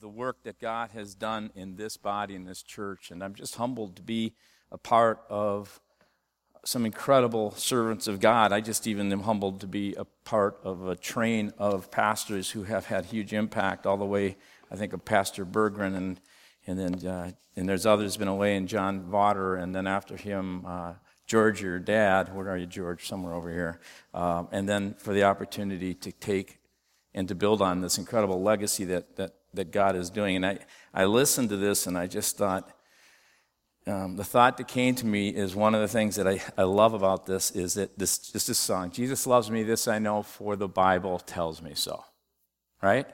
the work that God has done in this body, in this church. And I'm just humbled to be a part of some incredible servants of God. I just even am humbled to be a part of a train of pastors who have had huge impact all the way, I think, of Pastor Bergren and and then uh, and there's others been away, and John Vaughter, and then after him, uh, George, your dad. Where are you, George? Somewhere over here. Um, and then for the opportunity to take and to build on this incredible legacy that that that God is doing. And I I listened to this, and I just thought um, the thought that came to me is one of the things that I, I love about this is that this just this song, Jesus loves me, this I know, for the Bible tells me so. Right?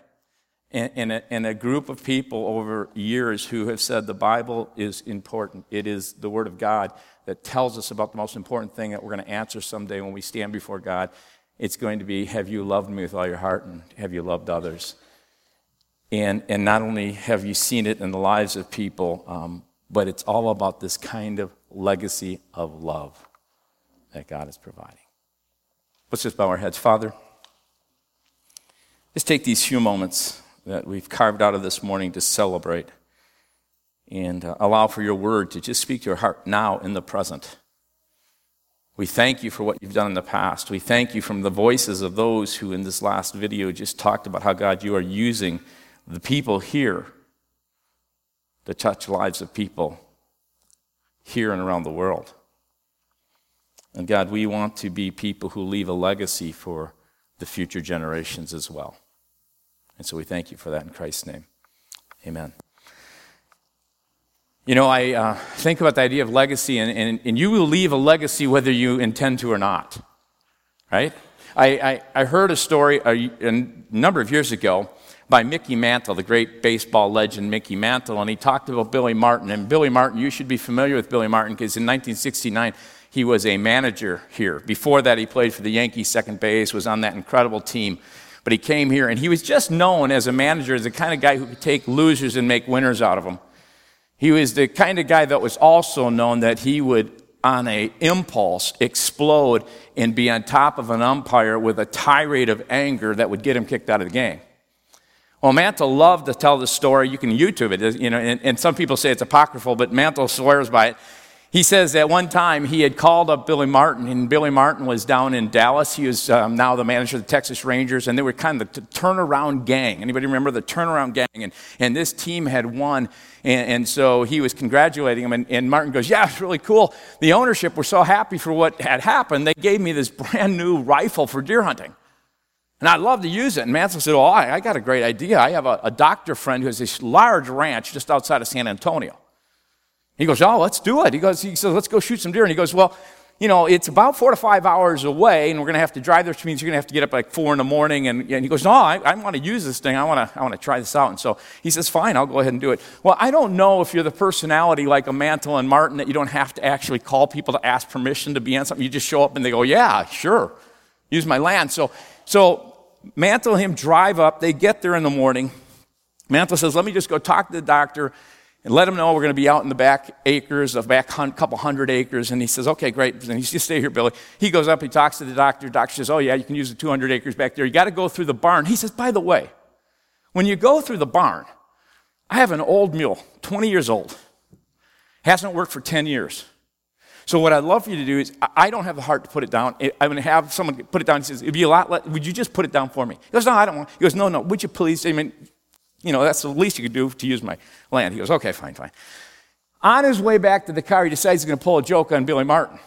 And, and, a, and a group of people over years who have said the Bible is important. It is the Word of God that tells us about the most important thing that we're going to answer someday when we stand before God. It's going to be, Have you loved me with all your heart and have you loved others? And, and not only have you seen it in the lives of people, um, but it's all about this kind of legacy of love that God is providing. Let's just bow our heads. Father, let's take these few moments that we've carved out of this morning to celebrate and uh, allow for your word to just speak to your heart now in the present. We thank you for what you've done in the past. We thank you from the voices of those who, in this last video, just talked about how, God, you are using the people here to touch lives of people here and around the world. And God, we want to be people who leave a legacy for the future generations as well. And so we thank you for that in Christ's name. Amen. You know, I uh, think about the idea of legacy, and, and, and, you will leave a legacy whether you intend to or not, right? I, I, I heard a story a, a number of years ago by Mickey Mantle, the great baseball legend Mickey Mantle, and he talked about Billy Martin. And Billy Martin, you should be familiar with Billy Martin because in 1969 he was a manager here. Before that, he played for the Yankees second base, was on that incredible team. But he came here and he was just known as a manager as the kind of guy who could take losers and make winners out of them. He was the kind of guy that was also known that he would on a impulse explode and be on top of an umpire with a tirade of anger that would get him kicked out of the game. Well, Mantle loved to tell the story. You can YouTube it, you know, and, and some people say it's apocryphal, but Mantle swears by it. He says that one time he had called up Billy Martin, and Billy Martin was down in Dallas. He was um, now the manager of the Texas Rangers, and they were kind of the turnaround gang. Anybody remember the turnaround gang? And, and this team had won, and, and so he was congratulating him. And, and Martin goes, "Yeah, it's really cool. The ownership were so happy for what had happened. They gave me this brand new rifle for deer hunting." And I'd love to use it. And Mantle said, Oh, I, I got a great idea. I have a, a, doctor friend who has this large ranch just outside of San Antonio. He goes, Oh, let's do it. He goes, he says, Let's go shoot some deer. And he goes, Well, you know, it's about four to five hours away, and we're going to have to drive there, which means you're going to have to get up like four in the morning. And, and he goes, No, I, I want to use this thing. I want to I want to try this out. And so he says, Fine, I'll go ahead and do it. Well, I don't know if you're the personality like a Mantle and Martin that you don't have to actually call people to ask permission to be on something. You just show up and they go, Yeah, sure, use my land. So, so Mantle and him drive up. They get there in the morning. Mantle says, Let me just go talk to the doctor and let him know we're going to be out in the back acres, a back couple hundred acres. And he says, Okay, great. And he's just stay here, Billy. He goes up, he talks to the doctor. The doctor says, Oh, yeah, you can use the 200 acres back there. You got to go through the barn. He says, By the way, when you go through the barn, I have an old mule, 20 years old, hasn't worked for 10 years. So what I'd love for you to do is, I don't have the heart to put it down. I'm going to have someone put it down. He says, it'd be a lot, would you just put it down for me? He goes, no, I don't want. He goes, no, no, would you please? I mean, you know, that's the least you could do to use my land. He goes, okay, fine, fine. On his way back to the car, he decides he's going to pull a joke on Billy Martin.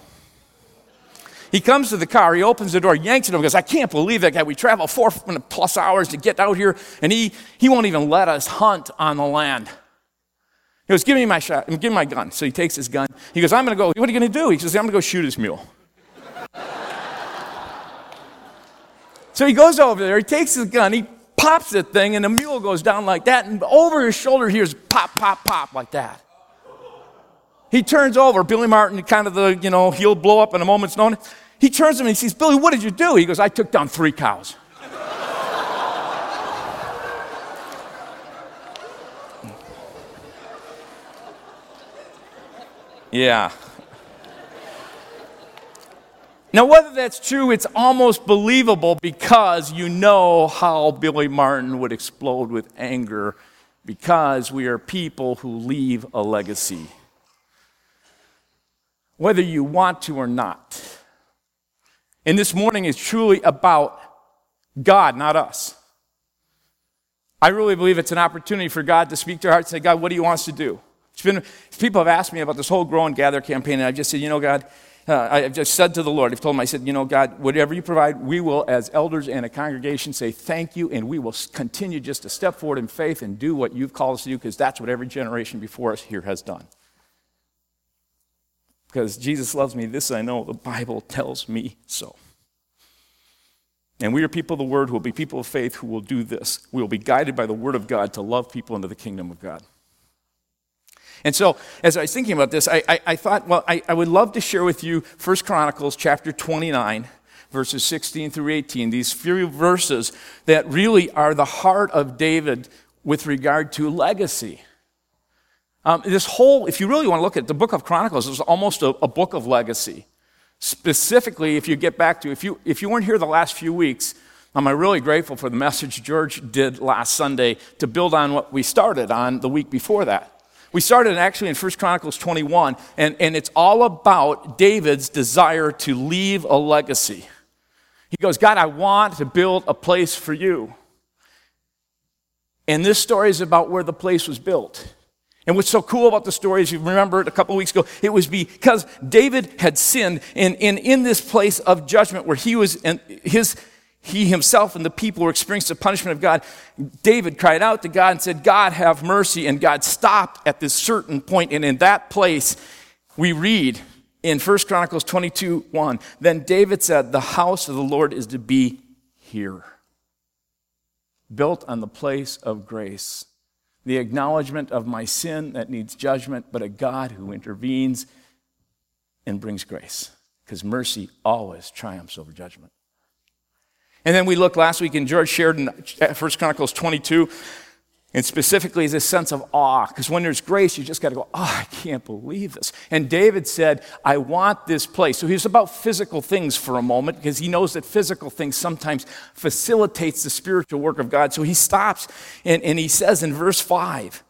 He comes to the car, he opens the door, yanks it over, goes, I can't believe that guy. We travel four plus hours to get out here, and he, he won't even let us hunt on the land. He goes, Give me my shot, give me my gun. So he takes his gun. He goes, I'm going to go. What are you going to do? He says, I'm going to go shoot his mule. so he goes over there, he takes his gun, he pops the thing, and the mule goes down like that, and over his shoulder, hears pop, pop, pop, like that. He turns over, Billy Martin, kind of the, you know, he'll blow up in a moment's notice. He turns to him and he says, Billy, what did you do? He goes, I took down three cows. Yeah. Now, whether that's true, it's almost believable because you know how Billy Martin would explode with anger because we are people who leave a legacy. Whether you want to or not. And this morning is truly about God, not us. I really believe it's an opportunity for God to speak to our hearts and say, God, what do you want us to do? Been, people have asked me about this whole Grow and Gather campaign, and I've just said, you know, God, uh, I've just said to the Lord, I've told him, I said, you know, God, whatever you provide, we will, as elders and a congregation, say thank you, and we will continue just to step forward in faith and do what you've called us to do, because that's what every generation before us here has done. Because Jesus loves me, this I know, the Bible tells me so. And we are people of the Word who will be people of faith who will do this. We will be guided by the Word of God to love people into the kingdom of God. And so, as I was thinking about this, I, I, I thought, well, I, I, would love to share with you 1 Chronicles chapter 29, verses 16 through 18, these few verses that really are the heart of David with regard to legacy. Um, this whole, if you really want to look at the book of Chronicles, is almost a, a book of legacy. Specifically, if you get back to, if you, if you weren't here the last few weeks, I'm really grateful for the message George did last Sunday to build on what we started on the week before that. We started actually in 1 Chronicles 21, and, and it's all about David's desire to leave a legacy. He goes, God, I want to build a place for you. And this story is about where the place was built. And what's so cool about the story is you remember it a couple weeks ago, it was because David had sinned, and, and in this place of judgment where he was, and his he himself and the people were experiencing the punishment of God, David cried out to God and said, God, have mercy. And God stopped at this certain point. And in that place, we read in 1 Chronicles 22 1, then David said, The house of the Lord is to be here, built on the place of grace. The acknowledgement of my sin that needs judgment, but a God who intervenes and brings grace. Because mercy always triumphs over judgment. And then we looked last week, and George shared in 1 Chronicles 22, and specifically is this sense of awe. Because when there's grace, you just got to go, oh, I can't believe this. And David said, I want this place. So he's about physical things for a moment, because he knows that physical things sometimes facilitates the spiritual work of God. So he stops and, and he says in verse 5,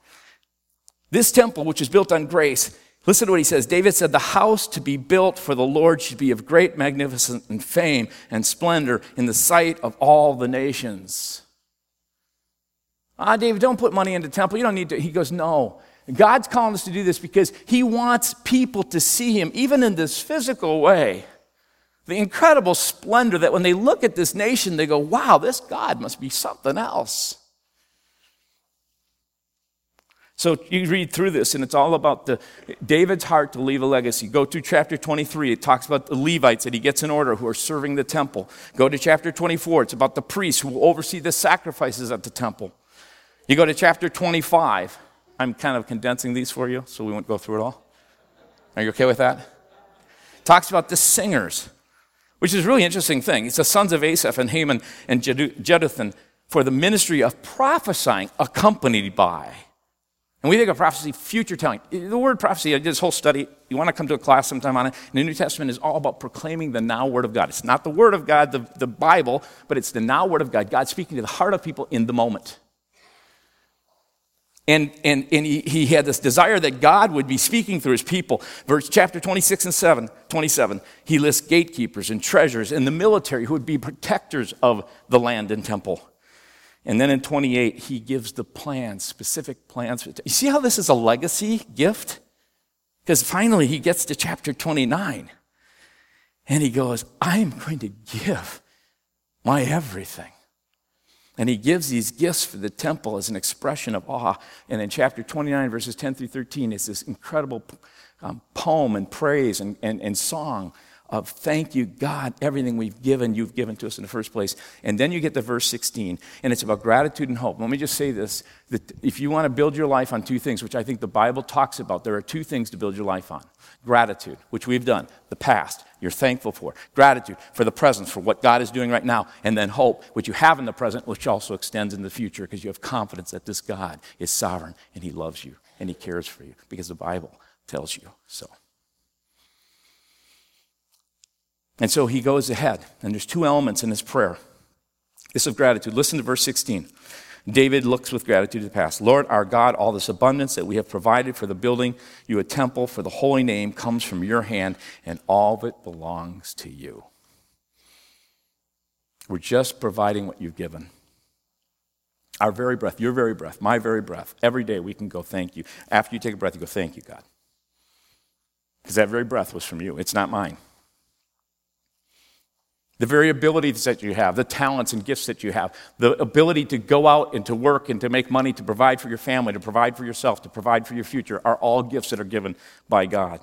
this temple, which is built on grace, Listen to what he says. David said, The house to be built for the Lord should be of great magnificence and fame and splendor in the sight of all the nations. Ah, David, don't put money into temple. You don't need to. He goes, No. God's calling us to do this because he wants people to see him, even in this physical way. The incredible splendor that when they look at this nation, they go, Wow, this God must be something else. So you read through this, and it's all about the David's heart to leave a legacy. Go to chapter 23. It talks about the Levites that he gets in order who are serving the temple. Go to chapter 24. It's about the priests who will oversee the sacrifices at the temple. You go to chapter 25. I'm kind of condensing these for you, so we won't go through it all. Are you okay with that? It talks about the singers, which is a really interesting thing. It's the sons of Asaph and Heman and Jeduthun for the ministry of prophesying, accompanied by and we think of prophecy, future telling. The word prophecy, I did this whole study. You want to come to a class sometime on it. And the New Testament is all about proclaiming the now word of God. It's not the word of God, the, the Bible, but it's the now word of God. God speaking to the heart of people in the moment. And, and, and he, he had this desire that God would be speaking through his people. Verse chapter 26 and 7, 27, he lists gatekeepers and treasurers and the military who would be protectors of the land and temple. And then in 28, he gives the plans, specific plans. You see how this is a legacy gift? Because finally he gets to chapter 29 and he goes, I'm going to give my everything. And he gives these gifts for the temple as an expression of awe. And in chapter 29, verses 10 through 13, it's this incredible um, poem and praise and, and, and song of thank you, God, everything we've given, you've given to us in the first place. And then you get to verse 16, and it's about gratitude and hope. Let me just say this that if you want to build your life on two things, which I think the Bible talks about, there are two things to build your life on gratitude, which we've done, the past, you're thankful for, gratitude for the present, for what God is doing right now, and then hope, which you have in the present, which also extends in the future because you have confidence that this God is sovereign and He loves you and He cares for you because the Bible tells you so. And so he goes ahead, and there's two elements in his prayer. This of gratitude. Listen to verse 16. David looks with gratitude to the past. Lord our God, all this abundance that we have provided for the building you a temple for the holy name comes from your hand, and all of it belongs to you. We're just providing what you've given. Our very breath, your very breath, my very breath. Every day we can go, thank you. After you take a breath, you go, thank you, God. Because that very breath was from you, it's not mine. The very abilities that you have, the talents and gifts that you have, the ability to go out and to work and to make money, to provide for your family, to provide for yourself, to provide for your future are all gifts that are given by God.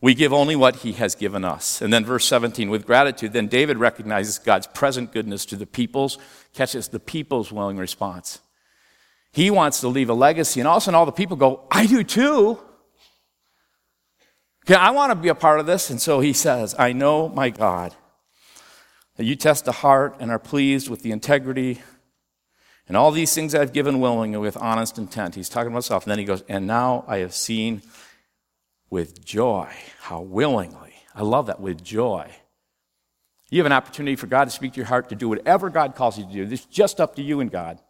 We give only what he has given us. And then verse 17, with gratitude, then David recognizes God's present goodness to the people's, catches the people's willing response. He wants to leave a legacy, and all of a sudden all the people go, I do too. Okay, I want to be a part of this. And so he says, I know my God that you test the heart and are pleased with the integrity and all these things I've given willingly with honest intent. He's talking about himself. And then he goes, And now I have seen with joy how willingly. I love that, with joy. You have an opportunity for God to speak to your heart to do whatever God calls you to do. Is just up to you and God.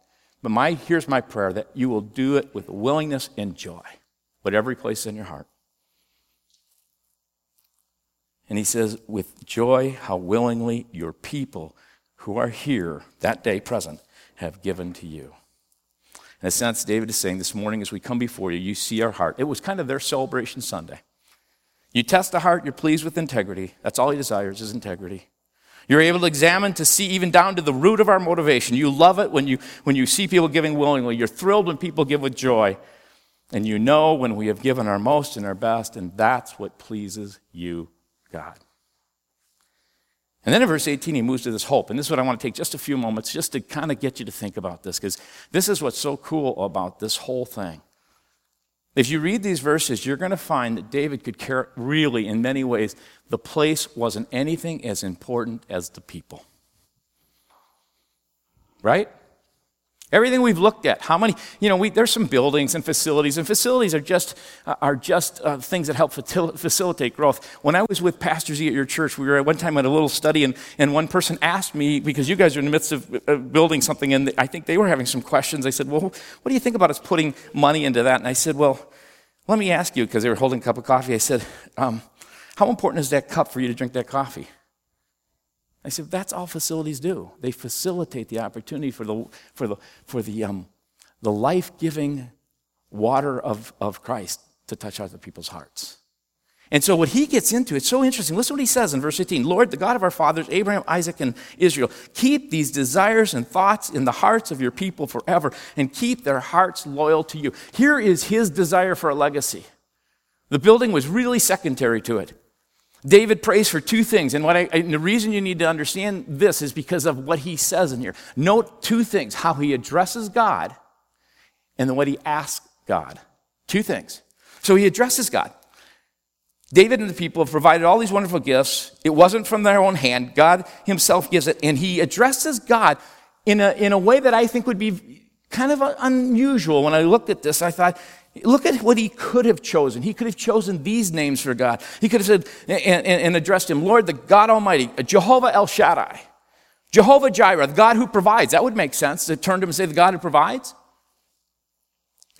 But my, here's my prayer that you will do it with willingness and joy, whatever He places in your heart. And he says, with joy, how willingly your people who are here that day present have given to you. In a sense, David is saying this morning as we come before you, you see our heart. It was kind of their celebration Sunday. You test the heart, you're pleased with integrity. That's all he desires is integrity. You're able to examine to see even down to the root of our motivation. You love it when you, when you see people giving willingly. You're thrilled when people give with joy. And you know when we have given our most and our best, and that's what pleases you God. And then in verse 18, he moves to this hope. And this is what I want to take just a few moments just to kind of get you to think about this, because this is what's so cool about this whole thing. If you read these verses, you're going to find that David could care really, in many ways, the place wasn't anything as important as the people. Right? Everything we've looked at, how many, you know, we, there's some buildings and facilities, and facilities are just, uh, are just uh, things that help facilitate growth. When I was with Pastor Z at your church, we were at one time at a little study, and, and one person asked me, because you guys are in the midst of uh, building something, and I think they were having some questions. I said, Well, what do you think about us putting money into that? And I said, Well, let me ask you, because they were holding a cup of coffee. I said, um, How important is that cup for you to drink that coffee? I said, that's all facilities do. They facilitate the opportunity for the, for the, for the, um, the life giving water of, of Christ to touch other people's hearts. And so, what he gets into, it's so interesting. Listen to what he says in verse 18 Lord, the God of our fathers, Abraham, Isaac, and Israel, keep these desires and thoughts in the hearts of your people forever and keep their hearts loyal to you. Here is his desire for a legacy. The building was really secondary to it. David prays for two things. And, what I, and the reason you need to understand this is because of what he says in here. Note two things how he addresses God and then what he asks God. Two things. So he addresses God. David and the people have provided all these wonderful gifts. It wasn't from their own hand. God himself gives it. And he addresses God in a, in a way that I think would be kind of unusual. When I looked at this, I thought, Look at what he could have chosen. He could have chosen these names for God. He could have said and, and, and addressed him, Lord, the God Almighty, Jehovah El Shaddai, Jehovah Jireh, the God who provides. That would make sense to turn to him and say, the God who provides.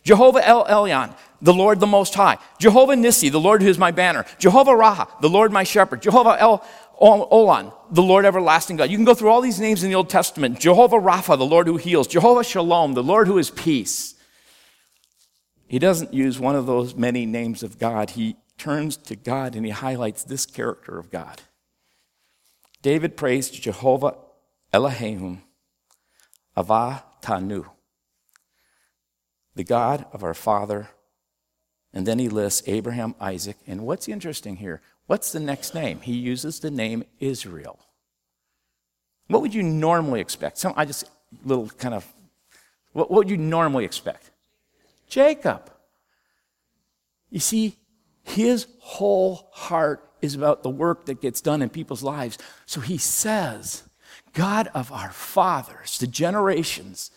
Jehovah El Elyon, the Lord the Most High. Jehovah Nissi, the Lord who is my banner. Jehovah Raha, the Lord my shepherd. Jehovah El Olam, the Lord everlasting God. You can go through all these names in the Old Testament. Jehovah Rapha, the Lord who heals. Jehovah Shalom, the Lord who is peace. He doesn't use one of those many names of God. He turns to God and he highlights this character of God. David prays to Jehovah Elohim, Avah Tanu, the God of our father. And then he lists Abraham, Isaac. And what's interesting here? What's the next name? He uses the name Israel. What would you normally expect? Some, I just, little kind of, what, what would you normally expect? Jacob. You see, his whole heart is about the work that gets done in people's lives. So he says, God of our fathers, the generations.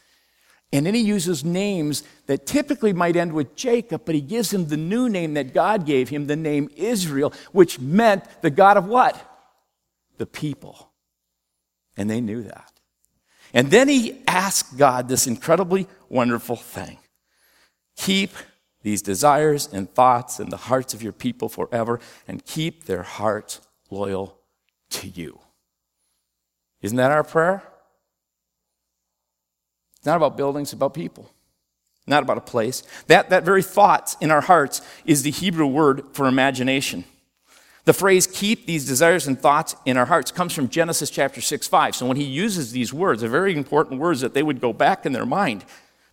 And then he uses names that typically might end with Jacob, but he gives him the new name that God gave him, the name Israel, which meant the God of what? The people. And they knew that. And then he asked God this incredibly wonderful thing Keep these desires and thoughts in the hearts of your people forever, and keep their hearts loyal to you. Isn't that our prayer? It's not about buildings, it's about people. Not about a place. That, that very thoughts in our hearts is the Hebrew word for imagination. The phrase keep these desires and thoughts in our hearts comes from Genesis chapter 6, 5. So when he uses these words, they're very important words that they would go back in their mind.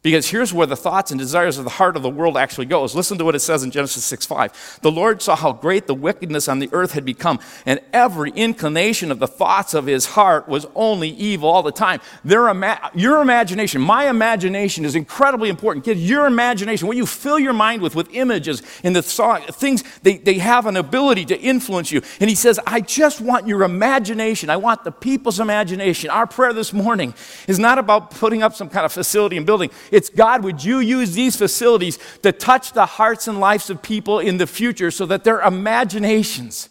Because here's where the thoughts and desires of the heart of the world actually goes. Listen to what it says in Genesis 6 5. The Lord saw how great the wickedness on the earth had become, and every inclination of the thoughts of his heart was only evil all the time. Their ima- your imagination, my imagination is incredibly important. Kids, your imagination, what you fill your mind with, with images and the things, they, they have an ability to influence you. And he says, I just want your imagination. I want the people's imagination. Our prayer this morning is not about putting up some kind of facility and building. God, would you use these facilities to touch the hearts and lives of people in the future so that their imaginations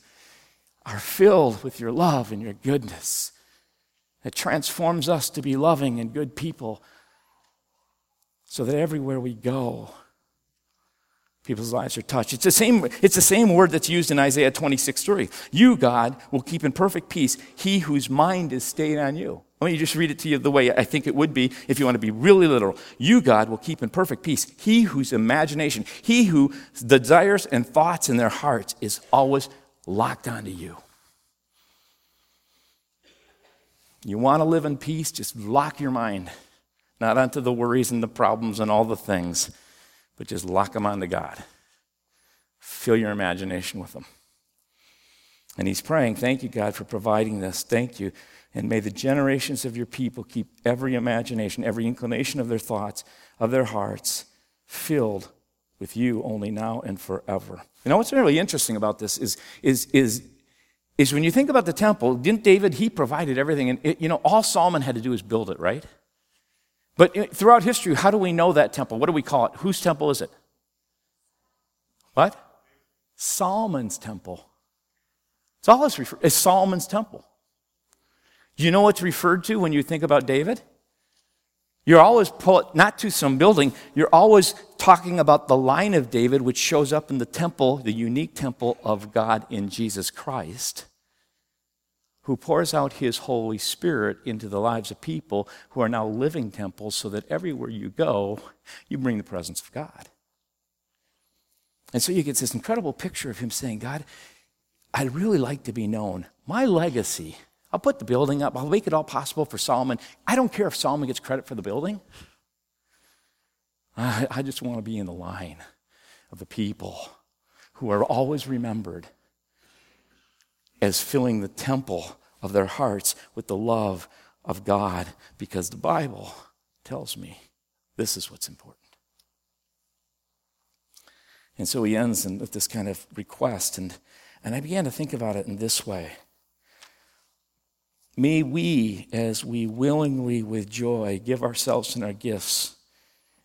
are filled with your love and your goodness that transforms us to be loving and good people so that everywhere we go, people's lives are touched. It's the same, it's the same word that's used in Isaiah 26 3. You, God, will keep in perfect peace he whose mind is stayed on you. Let me just read it to you the way I think it would be if you want to be really literal. You, God, will keep in perfect peace he whose imagination, he who desires and thoughts in their hearts is always locked onto you. You want to live in peace? Just lock your mind, not onto the worries and the problems and all the things, but just lock them onto God. Fill your imagination with them. And he's praying, Thank you, God, for providing this. Thank you and may the generations of your people keep every imagination, every inclination of their thoughts, of their hearts, filled with you only now and forever. You know what's really interesting about this is, is, is, is when you think about the temple, didn't David, he provided everything. And, it, you know, all Solomon had to do is build it, right? But throughout history, how do we know that temple? What do we call it? Whose temple is it? What? Solomon's temple. It's all it's, refer- it's Solomon's temple. Do you know what's referred to when you think about David? You're always pull not to some building, you're always talking about the line of David, which shows up in the temple, the unique temple of God in Jesus Christ, who pours out his Holy Spirit into the lives of people who are now living temples so that everywhere you go, you bring the presence of God. And so you get this incredible picture of him saying, God, I'd really like to be known. My legacy I'll put the building up. I'll make it all possible for Solomon. I don't care if Solomon gets credit for the building. I, I just want to be in the line of the people who are always remembered as filling the temple of their hearts with the love of God because the Bible tells me this is what's important. And so he ends with this kind of request, and, and I began to think about it in this way. May we, as we willingly with joy give ourselves and our gifts,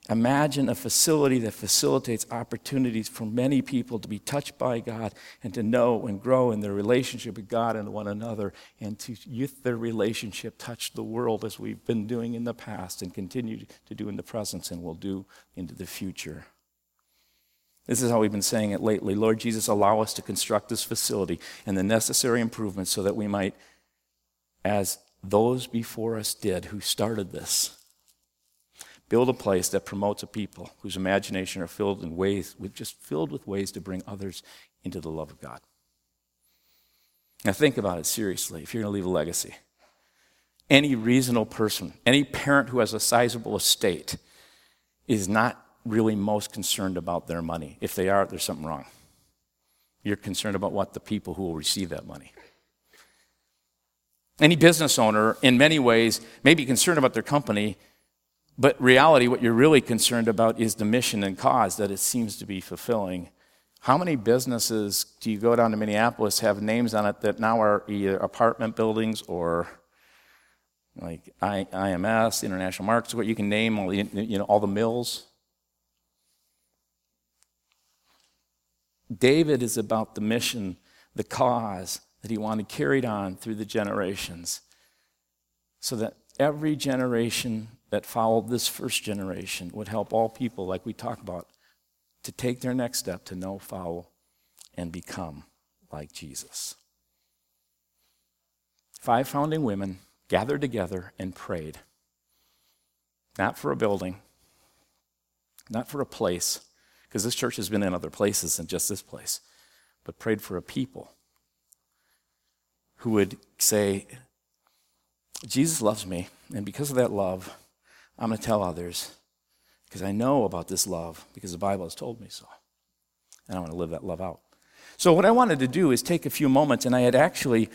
imagine a facility that facilitates opportunities for many people to be touched by God and to know and grow in their relationship with God and one another, and to, with their relationship, touch the world as we've been doing in the past and continue to do in the present and will do into the future. This is how we've been saying it lately. Lord Jesus, allow us to construct this facility and the necessary improvements so that we might as those before us did who started this. Build a place that promotes a people whose imagination are filled in ways, with just filled with ways to bring others into the love of God. Now think about it seriously if you're going to leave a legacy. Any reasonable person, any parent who has a sizable estate, is not really most concerned about their money. If they are, there's something wrong. You're concerned about what the people who will receive that money. Any business owner, in many ways, may be concerned about their company, but reality, what you're really concerned about is the mission and cause that it seems to be fulfilling. How many businesses do you go down to Minneapolis have names on it that now are either apartment buildings or like IMS, International Markets, what you can name all the, you know, all the mills? David is about the mission, the cause, that he wanted carried on through the generations so that every generation that followed this first generation would help all people, like we talked about, to take their next step to know, follow, and become like Jesus. Five founding women gathered together and prayed. Not for a building, not for a place, because this church has been in other places than just this place, but prayed for a people who would say, Jesus loves me, and because of that love, I'm going to tell others because I know about this love because the Bible has told me so. And I want to live that love out. So, what I wanted to do is take a few moments, and I had actually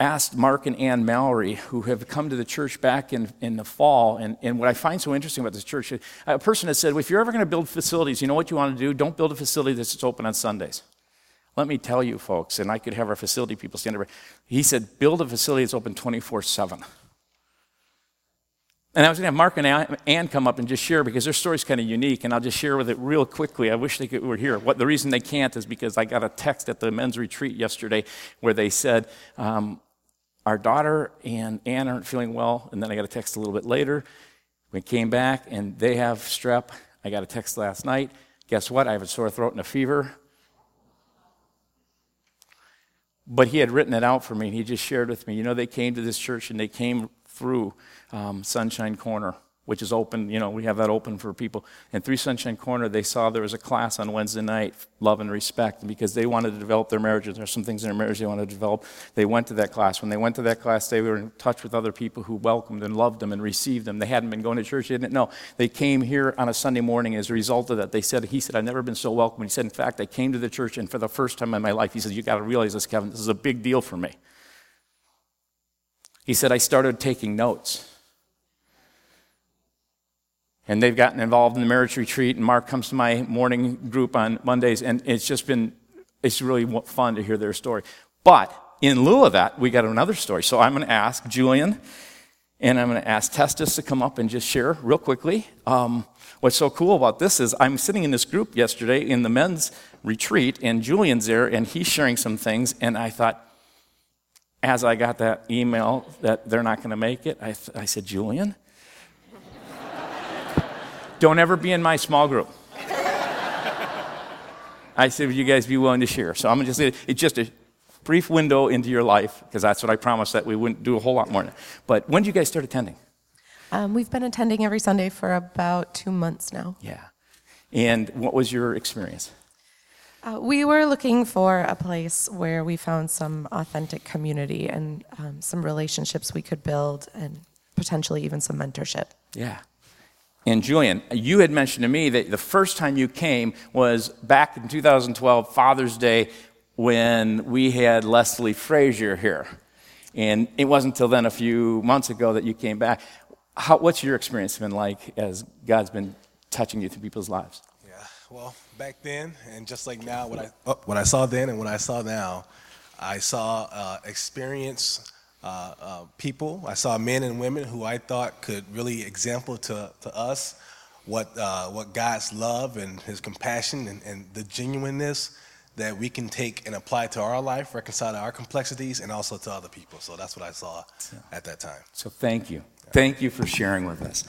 asked Mark and Ann Mallory, who have come to the church back in, in the fall, and, and what I find so interesting about this church, a person has said, well, if you're ever going to build facilities, you know what you want to do? Don't build a facility that's open on Sundays. Let me tell you, folks, and I could have our facility people stand up. He said, build a facility that's open 24 7. And I was going to have Mark and Ann come up and just share because their story's kind of unique, and I'll just share with it real quickly. I wish they could, were here. What the reason they can't is because I got a text at the men's retreat yesterday where they said, um, "Our daughter and Ann aren't feeling well," and then I got a text a little bit later. We came back and they have strep. I got a text last night. Guess what? I have a sore throat and a fever. But he had written it out for me, and he just shared with me. You know, they came to this church and they came through um, Sunshine Corner which is open. You know, we have that open for people. And Three Sunshine Corner, they saw there was a class on Wednesday night, Love and Respect, because they wanted to develop their marriages. There's some things in their marriage they wanted to develop. They went to that class. When they went to that class, they were in touch with other people who welcomed and loved them and received them. They hadn't been going to church. They didn't know. They came here on a Sunday morning. As a result of that, they said, he said, I've never been so welcome. He said, in fact, I came to the church, and for the first time in my life, he said, you got to realize this, Kevin. This is a big deal for me. He said, I started taking notes. And they've gotten involved in the marriage retreat, and Mark comes to my morning group on Mondays, and it's just been, it's really fun to hear their story. But in lieu of that, we got another story. So I'm going to ask Julian, and I'm going to ask Testis to come up and just share real quickly. Um, what's so cool about this is I'm sitting in this group yesterday in the men's retreat, and Julian's there, and he's sharing some things, and I thought, as I got that email that they're not going to make it, I, th- I said, Julian, don't ever be in my small group. I said, Would you guys be willing to share? So I'm gonna just, it's just a brief window into your life, because that's what I promised that we wouldn't do a whole lot more. But when did you guys start attending? Um, we've been attending every Sunday for about two months now. Yeah. And what was your experience? Uh, we were looking for a place where we found some authentic community and um, some relationships we could build and potentially even some mentorship. Yeah. And Julian, you had mentioned to me that the first time you came was back in 2012, Father's Day, when we had Leslie Frazier here. And it wasn't until then, a few months ago, that you came back. How, what's your experience been like as God's been touching you through people's lives? Yeah, well, back then, and just like now, what I, oh, what I saw then and what I saw now, I saw uh, experience uh, uh, people. I saw men and women who I thought could really example to, to us what, uh, what God's love and his compassion and, and the genuineness that we can take and apply to our life, reconcile to our complexities, and also to other people. So that's what I saw at that time. So thank you. Thank you for sharing with us.